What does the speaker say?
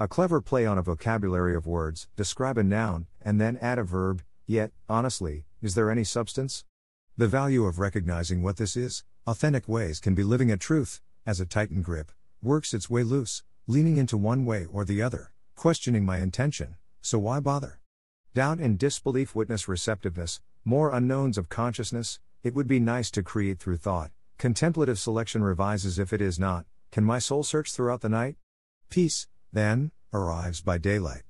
A clever play on a vocabulary of words, describe a noun, and then add a verb, yet, honestly, is there any substance? The value of recognizing what this is, authentic ways can be living a truth, as a tightened grip, works its way loose, leaning into one way or the other, questioning my intention, so why bother? Doubt and disbelief witness receptiveness, more unknowns of consciousness, it would be nice to create through thought, contemplative selection revises if it is not, can my soul search throughout the night? Peace, then, arrives by daylight.